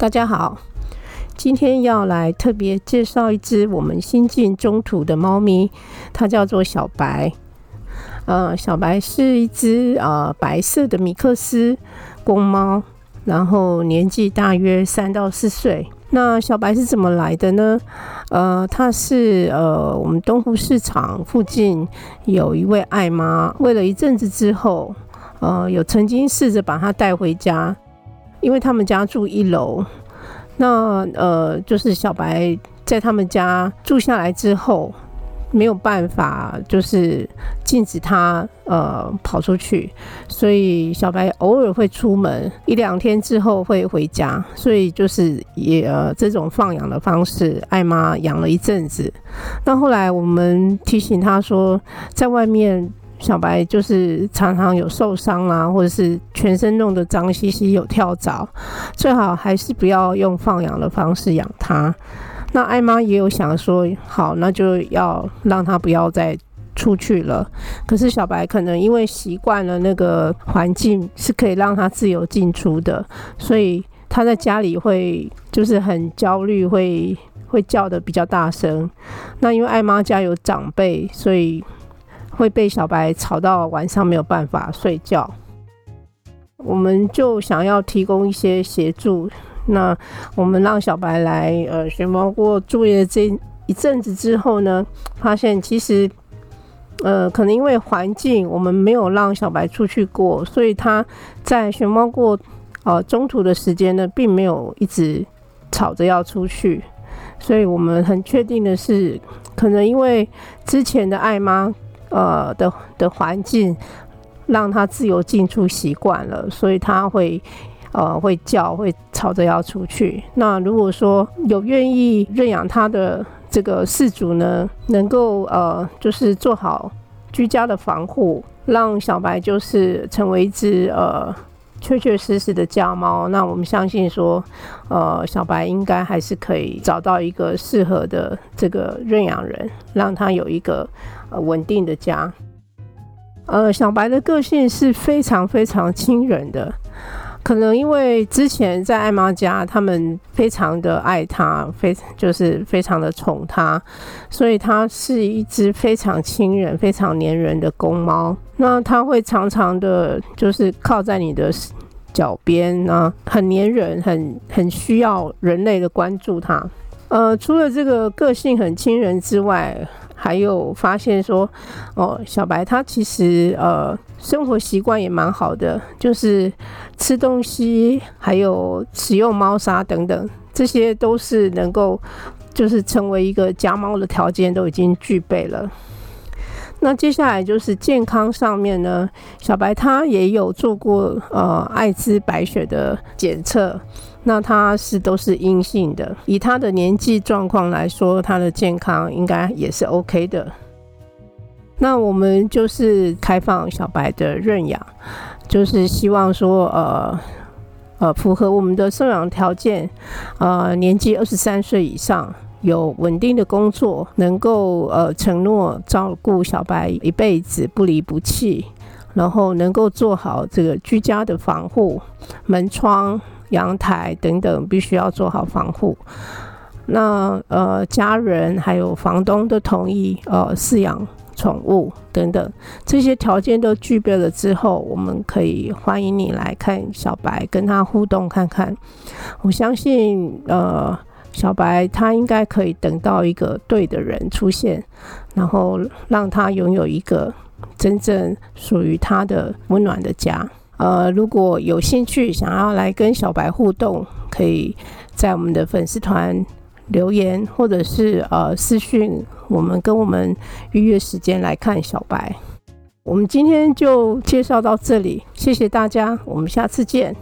大家好，今天要来特别介绍一只我们新进中途的猫咪，它叫做小白。呃，小白是一只呃白色的米克斯公猫，然后年纪大约三到四岁。那小白是怎么来的呢？呃，它是呃我们东湖市场附近有一位爱妈，喂了一阵子之后，呃，有曾经试着把它带回家。因为他们家住一楼，那呃，就是小白在他们家住下来之后，没有办法，就是禁止他呃跑出去，所以小白偶尔会出门，一两天之后会回家，所以就是也呃这种放养的方式，艾妈养了一阵子，那后来我们提醒他说，在外面。小白就是常常有受伤啊，或者是全身弄得脏兮兮，有跳蚤，最好还是不要用放养的方式养它。那艾妈也有想说，好，那就要让它不要再出去了。可是小白可能因为习惯了那个环境是可以让它自由进出的，所以他在家里会就是很焦虑，会会叫的比较大声。那因为艾妈家有长辈，所以。会被小白吵到晚上没有办法睡觉，我们就想要提供一些协助。那我们让小白来呃熊猫过住业这一阵子之后呢，发现其实呃可能因为环境，我们没有让小白出去过，所以他在熊猫过呃中途的时间呢，并没有一直吵着要出去。所以我们很确定的是，可能因为之前的爱妈。呃的的环境让它自由进出习惯了，所以它会呃会叫，会吵着要出去。那如果说有愿意认养它的这个饲主呢，能够呃就是做好居家的防护，让小白就是成为一只呃确确实实的家猫，那我们相信说，呃小白应该还是可以找到一个适合的这个认养人，让它有一个。呃，稳定的家。呃，小白的个性是非常非常亲人的，可能因为之前在艾妈家，他们非常的爱他，非就是非常的宠他，所以它是一只非常亲人、非常黏人的公猫。那它会常常的，就是靠在你的脚边啊，很黏人，很很需要人类的关注。它，呃，除了这个个性很亲人之外，还有发现说，哦，小白它其实呃生活习惯也蛮好的，就是吃东西，还有使用猫砂等等，这些都是能够就是成为一个家猫的条件都已经具备了。那接下来就是健康上面呢，小白它也有做过呃艾滋白血的检测。那他是都是阴性的，以他的年纪状况来说，他的健康应该也是 OK 的。那我们就是开放小白的认养，就是希望说，呃呃，符合我们的收养条件，呃，年纪二十三岁以上，有稳定的工作，能够呃承诺照顾小白一辈子不离不弃，然后能够做好这个居家的防护，门窗。阳台等等，必须要做好防护。那呃，家人还有房东的同意，呃，饲养宠物等等，这些条件都具备了之后，我们可以欢迎你来看小白，跟他互动看看。我相信，呃，小白他应该可以等到一个对的人出现，然后让他拥有一个真正属于他的温暖的家。呃，如果有兴趣想要来跟小白互动，可以在我们的粉丝团留言，或者是呃私讯我们，跟我们预约时间来看小白。我们今天就介绍到这里，谢谢大家，我们下次见。